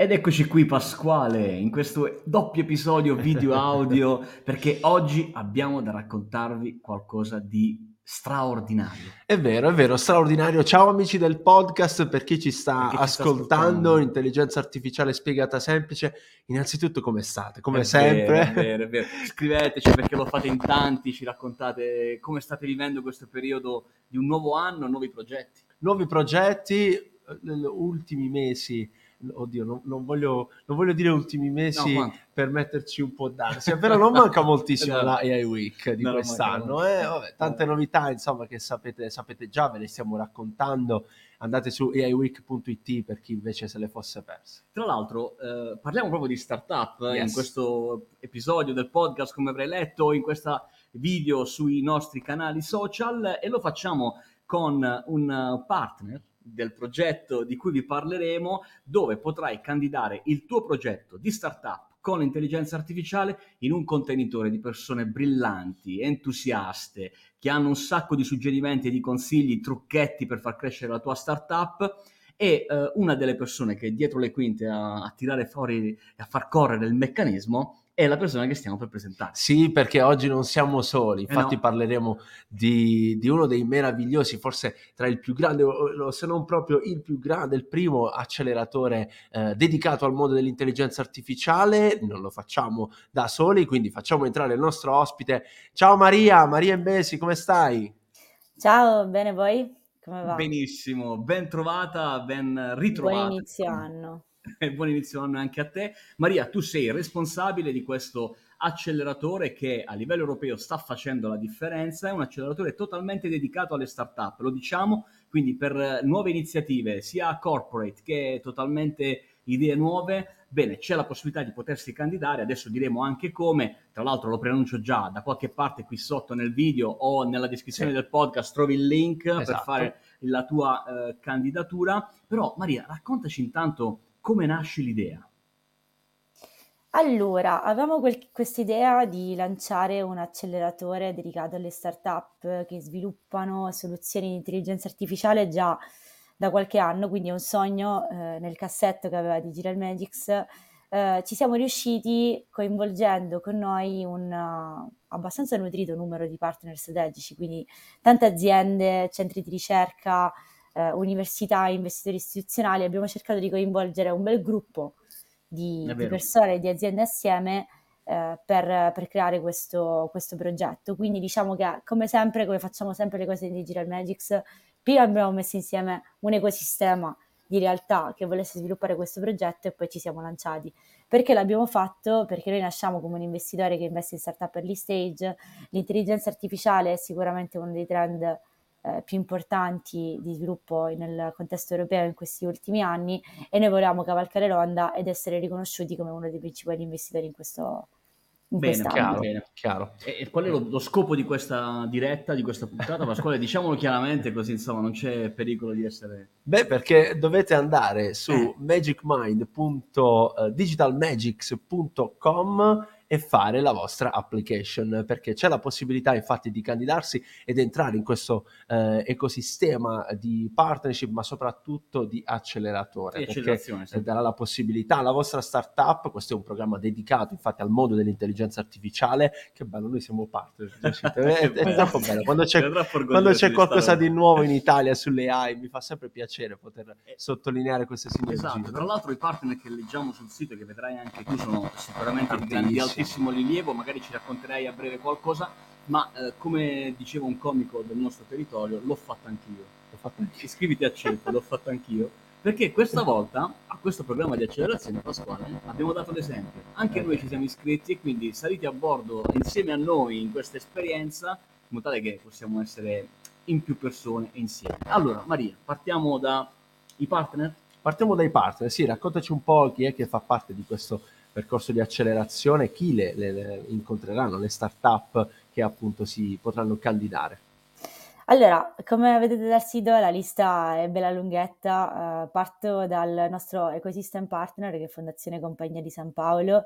Ed eccoci qui Pasquale, in questo doppio episodio video audio, perché oggi abbiamo da raccontarvi qualcosa di straordinario. È vero, è vero, straordinario. Ciao amici del podcast, per chi ci sta, ci ascoltando, sta ascoltando, intelligenza artificiale spiegata semplice, innanzitutto come state? Come è sempre. Vero, è vero, è vero. Scriveteci perché lo fate in tanti, ci raccontate come state vivendo questo periodo di un nuovo anno, nuovi progetti. Nuovi progetti, ultimi mesi oddio, non, non, voglio, non, voglio, dire ultimi mesi no, per metterci un po' d'ansia, però non manca moltissimo no. la AI Week di no, quest'anno. Eh? Vabbè, tante novità, insomma, che sapete, sapete, già, ve le stiamo raccontando. Andate su aiweek.it per chi invece se le fosse perse. Tra l'altro, eh, parliamo proprio di startup yes. in questo episodio del podcast, come avrei letto, in questa video sui nostri canali social e lo facciamo con un partner del progetto di cui vi parleremo, dove potrai candidare il tuo progetto di startup con l'intelligenza artificiale in un contenitore di persone brillanti, entusiaste, che hanno un sacco di suggerimenti e di consigli, trucchetti per far crescere la tua startup e eh, una delle persone che è dietro le quinte a, a tirare fuori e a far correre il meccanismo è la persona che stiamo per presentare. Sì, perché oggi non siamo soli, infatti eh no. parleremo di, di, uno dei meravigliosi, forse tra il più grande, se non proprio il più grande, il primo acceleratore eh, dedicato al mondo dell'intelligenza artificiale, non lo facciamo da soli, quindi facciamo entrare il nostro ospite. Ciao Maria, Maria Embesi, come stai? Ciao, bene voi? Come va? Benissimo, ben trovata, ben ritrovata. Buon inizio anno. buon inizio anno anche a te. Maria, tu sei responsabile di questo acceleratore che a livello europeo sta facendo la differenza, è un acceleratore totalmente dedicato alle start-up, lo diciamo, quindi per nuove iniziative sia corporate che totalmente idee nuove, bene, c'è la possibilità di potersi candidare, adesso diremo anche come, tra l'altro lo preannuncio già, da qualche parte qui sotto nel video o nella descrizione sì. del podcast trovi il link esatto. per fare la tua eh, candidatura, però Maria, raccontaci intanto come nasce l'idea? Allora, avevamo questa idea di lanciare un acceleratore dedicato alle start-up che sviluppano soluzioni di intelligenza artificiale già da qualche anno, quindi è un sogno eh, nel cassetto che aveva Digital Magics. Eh, ci siamo riusciti coinvolgendo con noi un uh, abbastanza nutrito numero di partner strategici, quindi tante aziende, centri di ricerca, eh, università investitori istituzionali, abbiamo cercato di coinvolgere un bel gruppo di, di persone e di aziende assieme eh, per, per, creare questo, questo, progetto. Quindi diciamo che come sempre, come facciamo sempre le cose in Digital Magics, prima abbiamo messo insieme un ecosistema di realtà che volesse sviluppare questo progetto e poi ci siamo lanciati. Perché l'abbiamo fatto? Perché noi nasciamo come un investitore che investe in startup early stage, l'intelligenza artificiale è sicuramente uno dei trend eh, più importanti di sviluppo nel contesto europeo in questi ultimi anni e noi volevamo cavalcare l'onda ed essere riconosciuti come uno dei principali investitori in questo, bene, chiaro, bene, chiaro. E, e, qual è lo, lo, scopo di questa diretta, di questa puntata? Pasquale, diciamolo chiaramente così insomma non c'è pericolo di essere... Beh, perché dovete andare su eh. magicmind.digitalmagics.com e fare la vostra application perché c'è la possibilità infatti di candidarsi ed entrare in questo eh, ecosistema di partnership ma soprattutto di acceleratore perché sì. darà la possibilità alla vostra startup questo è un programma dedicato infatti al mondo dell'intelligenza artificiale che bello noi siamo partner è, è troppo bello. Quando c'è, quando c'è qualcosa di nuovo in Italia sulle AI mi fa sempre piacere poter eh, sottolineare queste sinergie. Esatto tra l'altro i partner che leggiamo sul sito che vedrai anche tu sono sicuramente di grandi altissimo rilievo, magari ci racconterai a breve qualcosa, ma eh, come diceva un comico del nostro territorio, l'ho fatto anch'io. L'ho fatto anch'io. Iscriviti a CELP, l'ho fatto anch'io. Perché questa volta a questo programma di accelerazione Pasquale abbiamo dato l'esempio. Anche noi ci siamo iscritti e quindi salite a bordo insieme a noi in questa esperienza, in modo tale che possiamo essere in più persone e insieme. Allora, Maria, partiamo dai partner? Partiamo dai partner, sì, raccontaci un po' chi è che fa parte di questo percorso di accelerazione, chi le, le, le incontreranno, le start-up che appunto si potranno candidare? Allora, come vedete dal sito, la lista è bella lunghetta. Uh, parto dal nostro ecosystem partner, che è Fondazione Compagnia di San Paolo,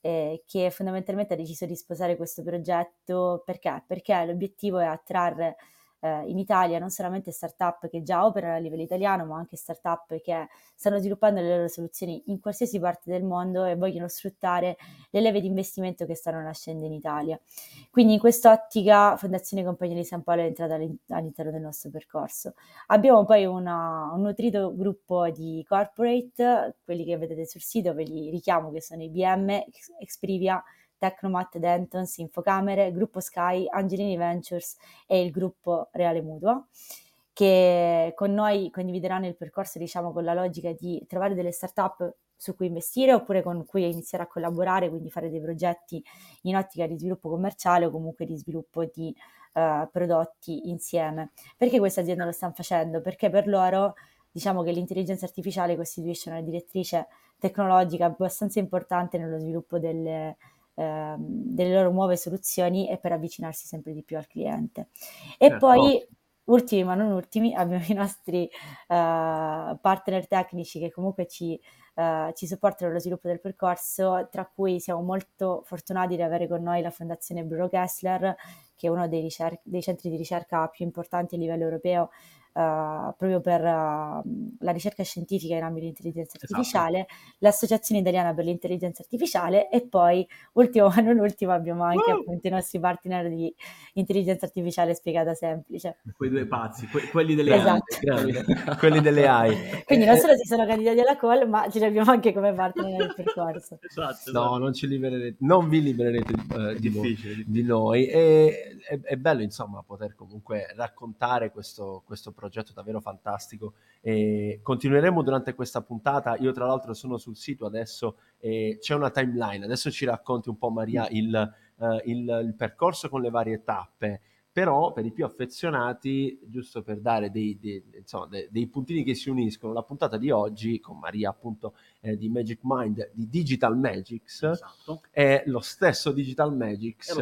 eh, che fondamentalmente ha deciso di sposare questo progetto perché? Perché l'obiettivo è attrarre eh, in Italia non solamente start-up che già operano a livello italiano, ma anche start-up che stanno sviluppando le loro soluzioni in qualsiasi parte del mondo e vogliono sfruttare le leve di investimento che stanno nascendo in Italia. Quindi in quest'ottica Fondazione Compagnia di San Paolo è entrata all'interno del nostro percorso. Abbiamo poi una, un nutrito gruppo di corporate, quelli che vedete sul sito, ve li richiamo che sono IBM, Exprivia, Tecnomat, Dentons, Infocamere, Gruppo Sky, Angelini Ventures e il gruppo Reale Mutua che con noi condivideranno il percorso diciamo con la logica di trovare delle start-up su cui investire oppure con cui iniziare a collaborare, quindi fare dei progetti in ottica di sviluppo commerciale o comunque di sviluppo di uh, prodotti insieme. Perché queste aziende lo stanno facendo? Perché per loro diciamo che l'intelligenza artificiale costituisce una direttrice tecnologica abbastanza importante nello sviluppo delle, Ehm, delle loro nuove soluzioni e per avvicinarsi sempre di più al cliente. E certo. poi, ultimi ma non ultimi, abbiamo i nostri uh, partner tecnici che comunque ci, uh, ci supportano nello sviluppo del percorso, tra cui siamo molto fortunati di avere con noi la Fondazione Bruno Kessler, che è uno dei, ricer- dei centri di ricerca più importanti a livello europeo proprio per uh, la ricerca scientifica in ambito di intelligenza esatto. artificiale, esatto. l'Associazione Italiana per l'Intelligenza Artificiale e poi, ultimo ma non ultimo, abbiamo anche uh! appunto i nostri partner di intelligenza artificiale spiegata semplice. Quei due pazzi, que- quelli delle esatto. AI. quelli delle AI. Quindi non solo si sono candidati alla call, ma ce li abbiamo anche come partner nel percorso. Esatto, esatto. No, non, ci libererete, non vi libererete uh, di, noi, di, noi. E è, è, bello insomma poter comunque raccontare questo, questo progetto progetto davvero fantastico. E continueremo durante questa puntata. Io, tra l'altro, sono sul sito adesso e c'è una timeline. Adesso ci racconti un po', Maria, il, uh, il, il percorso con le varie tappe però per i più affezionati, giusto per dare dei, dei, insomma, dei, dei, puntini che si uniscono, la puntata di oggi con Maria appunto eh, di Magic Mind di Digital Magics esatto. è lo stesso Digital Magics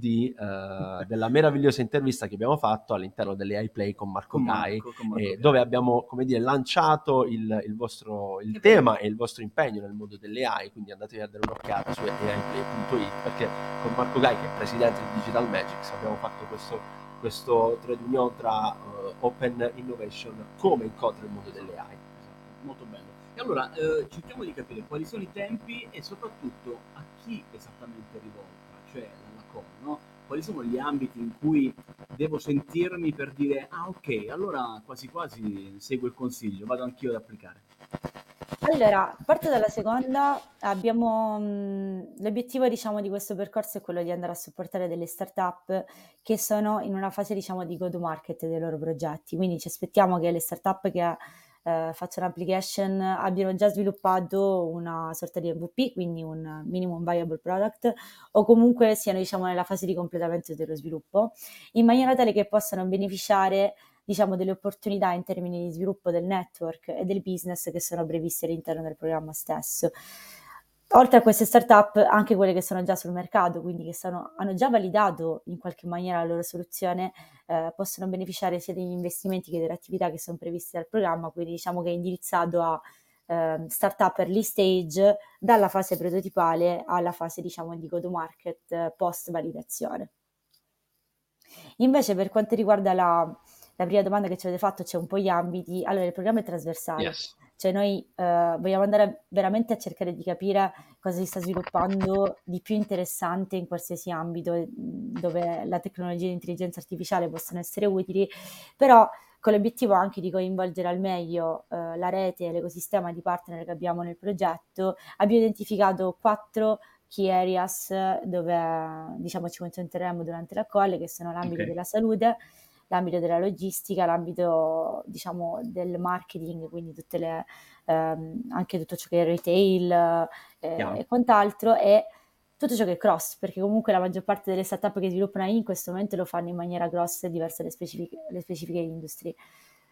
di, uh, della meravigliosa intervista che abbiamo fatto all'interno delle iPlay con Marco con Gai, Marco, con Marco eh, dove abbiamo, come dire, lanciato il, il vostro il tema e il vostro impegno nel mondo delle AI, quindi andatevi a dare un'occhiata su aiplay.it perché con Marco Gai, che è presidente di Digital Magics, abbiamo fatto questo, questo trade union tra uh, Open Innovation come incontra il mondo delle AI. Esatto, molto bello. E allora eh, cerchiamo di capire quali sono i tempi e soprattutto a chi esattamente rivolta, cioè con, no? Quali sono gli ambiti in cui devo sentirmi per dire, ah ok, allora quasi quasi seguo il consiglio, vado anch'io ad applicare? Allora, parto dalla seconda, abbiamo mh, l'obiettivo diciamo di questo percorso è quello di andare a supportare delle start-up che sono in una fase diciamo di go-to-market dei loro progetti, quindi ci aspettiamo che le start-up che eh, facciano application abbiano già sviluppato una sorta di MVP, quindi un minimum viable product, o comunque siano diciamo, nella fase di completamento dello sviluppo, in maniera tale che possano beneficiare diciamo, delle opportunità in termini di sviluppo del network e del business che sono previste all'interno del programma stesso. Oltre a queste startup, anche quelle che sono già sul mercato, quindi che sono, hanno già validato in qualche maniera la loro soluzione, eh, possono beneficiare sia degli investimenti che delle attività che sono previste dal programma, quindi diciamo che è indirizzato a eh, startup early stage dalla fase prototipale alla fase diciamo di go to market eh, post validazione. Invece per quanto riguarda la, la prima domanda che ci avete fatto, c'è un po' gli ambiti, allora il programma è trasversale. Yes cioè noi eh, vogliamo andare veramente a cercare di capire cosa si sta sviluppando di più interessante in qualsiasi ambito dove la tecnologia di intelligenza artificiale possono essere utili, però con l'obiettivo anche di coinvolgere al meglio eh, la rete e l'ecosistema di partner che abbiamo nel progetto, abbiamo identificato quattro key areas dove diciamo ci concentreremo durante la call, che sono l'ambito okay. della salute, l'ambito della logistica, l'ambito diciamo del marketing, quindi tutte le, ehm, anche tutto ciò che è retail eh, e quant'altro e tutto ciò che è cross, perché comunque la maggior parte delle startup che sviluppano AI in questo momento lo fanno in maniera cross e diverse le specifiche, le specifiche industrie.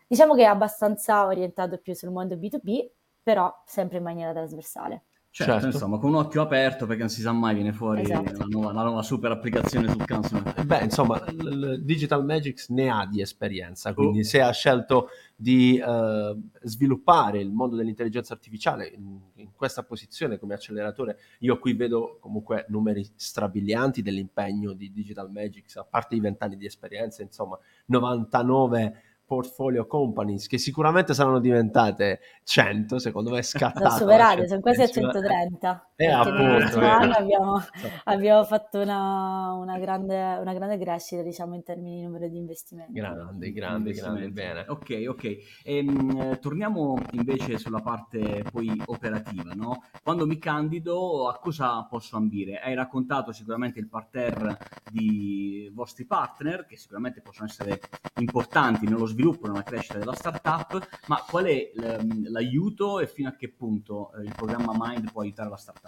Diciamo che è abbastanza orientato più sul mondo B2B, però sempre in maniera trasversale. Certo, certo, insomma, con un occhio aperto perché non si sa mai viene fuori esatto. la, nuova, la, nuova, super applicazione sul consumer. Beh, insomma, l- Digital Magics ne ha di esperienza, quindi oh. se ha scelto di uh, sviluppare il mondo dell'intelligenza artificiale in, in, questa posizione come acceleratore, io qui vedo comunque numeri strabilianti dell'impegno di Digital Magics, a parte i vent'anni di esperienza, insomma, 99 portfolio companies che sicuramente saranno diventate 100 secondo me scattato superate sono quasi a 130 eh, appunto, anno abbiamo, abbiamo, fatto una, una, grande, una, grande, crescita diciamo in termini di numero di investimenti. Grande grande grande bene. Ok ok. Ehm, torniamo invece sulla parte poi operativa no? quando mi candido a cosa posso ambire? Hai raccontato sicuramente il parterre di vostri partner che sicuramente possono essere importanti nello sviluppo sviluppo, nella crescita della startup, ma qual è l'aiuto e fino a che punto eh, il programma Mind può aiutare la startup?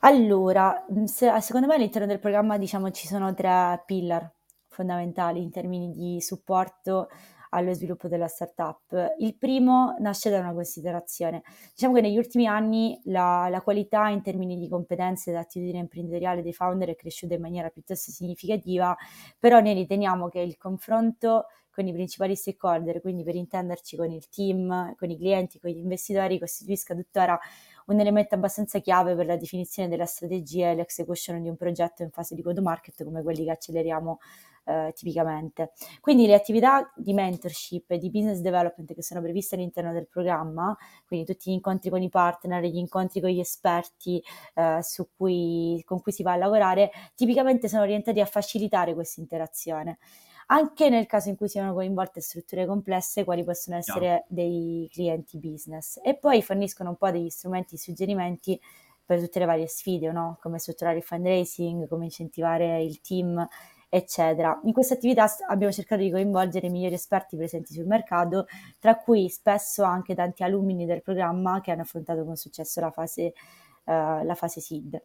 Allora, se, secondo me all'interno del programma diciamo, ci sono tre pillar fondamentali in termini di supporto allo sviluppo della startup. Il primo nasce da una considerazione. Diciamo che negli ultimi anni la, la qualità in termini di competenze e attitudine imprenditoriale dei founder è cresciuta in maniera piuttosto significativa, però noi riteniamo che il confronto con i principali stakeholder, quindi per intenderci con il team, con i clienti, con gli investitori, costituisca tuttora un elemento abbastanza chiave per la definizione della strategia e l'execution di un progetto in fase di go-to-market come quelli che acceleriamo eh, tipicamente. Quindi le attività di mentorship e di business development che sono previste all'interno del programma, quindi tutti gli incontri con i partner, gli incontri con gli esperti eh, cui, con cui si va a lavorare, tipicamente sono orientati a facilitare questa interazione anche nel caso in cui siano coinvolte strutture complesse, quali possono essere dei clienti business. E poi forniscono un po' degli strumenti e suggerimenti per tutte le varie sfide, no? come strutturare il fundraising, come incentivare il team, eccetera. In questa attività abbiamo cercato di coinvolgere i migliori esperti presenti sul mercato, tra cui spesso anche tanti alumni del programma che hanno affrontato con successo la fase, uh, la fase SID.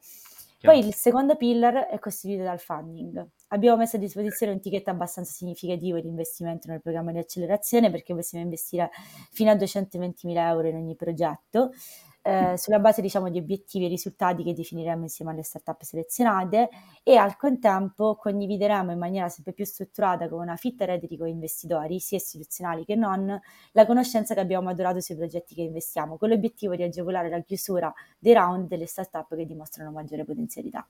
Poi il secondo pillar è costituito dal funding. Abbiamo messo a disposizione un ticket abbastanza significativo di investimento nel programma di accelerazione perché possiamo investire fino a 220.000 euro in ogni progetto eh, sulla base diciamo, di obiettivi e risultati che definiremo insieme alle startup selezionate e al contempo condivideremo in maniera sempre più strutturata con una fitta rete di investitori, sia istituzionali che non, la conoscenza che abbiamo maturato sui progetti che investiamo, con l'obiettivo di agevolare la chiusura dei round delle startup che dimostrano maggiore potenzialità.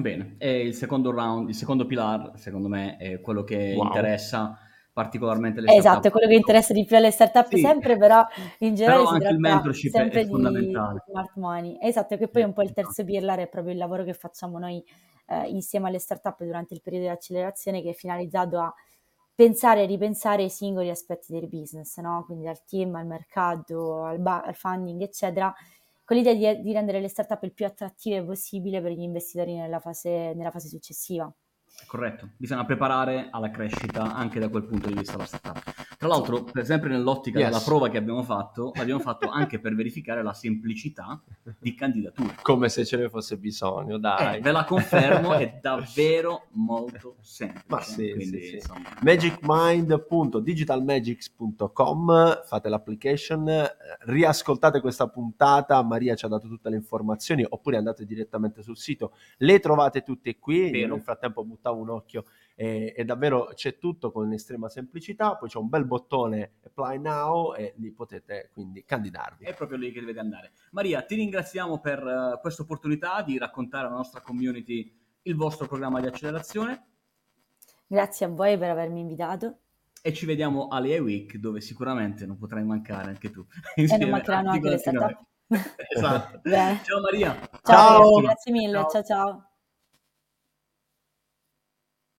Bene, e il secondo round, il secondo pillar, secondo me, è quello che wow. interessa particolarmente le startup. Esatto, è quello che interessa di più alle startup sì. sempre, però in generale però anche il mentorship sempre è fondamentale. smart money. Esatto, che poi è un po' il terzo esatto. pillar è proprio il lavoro che facciamo noi eh, insieme alle startup durante il periodo di accelerazione che è finalizzato a pensare e ripensare i singoli aspetti del business, no? quindi al team, al mercato, al, ba- al funding, eccetera, con l'idea di, di, rendere le startup il più attrattive possibile per gli investitori nella fase, nella fase successiva. Corretto, bisogna preparare alla crescita anche da quel punto di vista la startup. Tra l'altro, per sempre nell'ottica yes. della prova che abbiamo fatto, l'abbiamo fatto anche per verificare la semplicità di candidatura. Come se ce ne fosse bisogno, dai. Eh, ve la confermo, è davvero molto semplice. Ma sì, Quindi, sì, sì. magicmind.digitalmagics.com fate l'application, riascoltate questa puntata, Maria ci ha dato tutte le informazioni, oppure andate direttamente sul sito, le trovate tutte qui, Vero. nel frattempo buttate buttavo un occhio e, e, davvero c'è tutto con estrema semplicità, poi c'è un bel bottone apply now e lì potete quindi candidarvi. È proprio lì che dovete andare. Maria, ti ringraziamo per uh, questa opportunità di raccontare alla nostra community il vostro programma di accelerazione. Grazie a voi per avermi invitato. E ci vediamo all'AI Week dove sicuramente non potrai mancare anche tu. E non mancheranno anche le startup. esatto. Ciao Maria. Ciao, ciao. grazie mille, ciao ciao. ciao.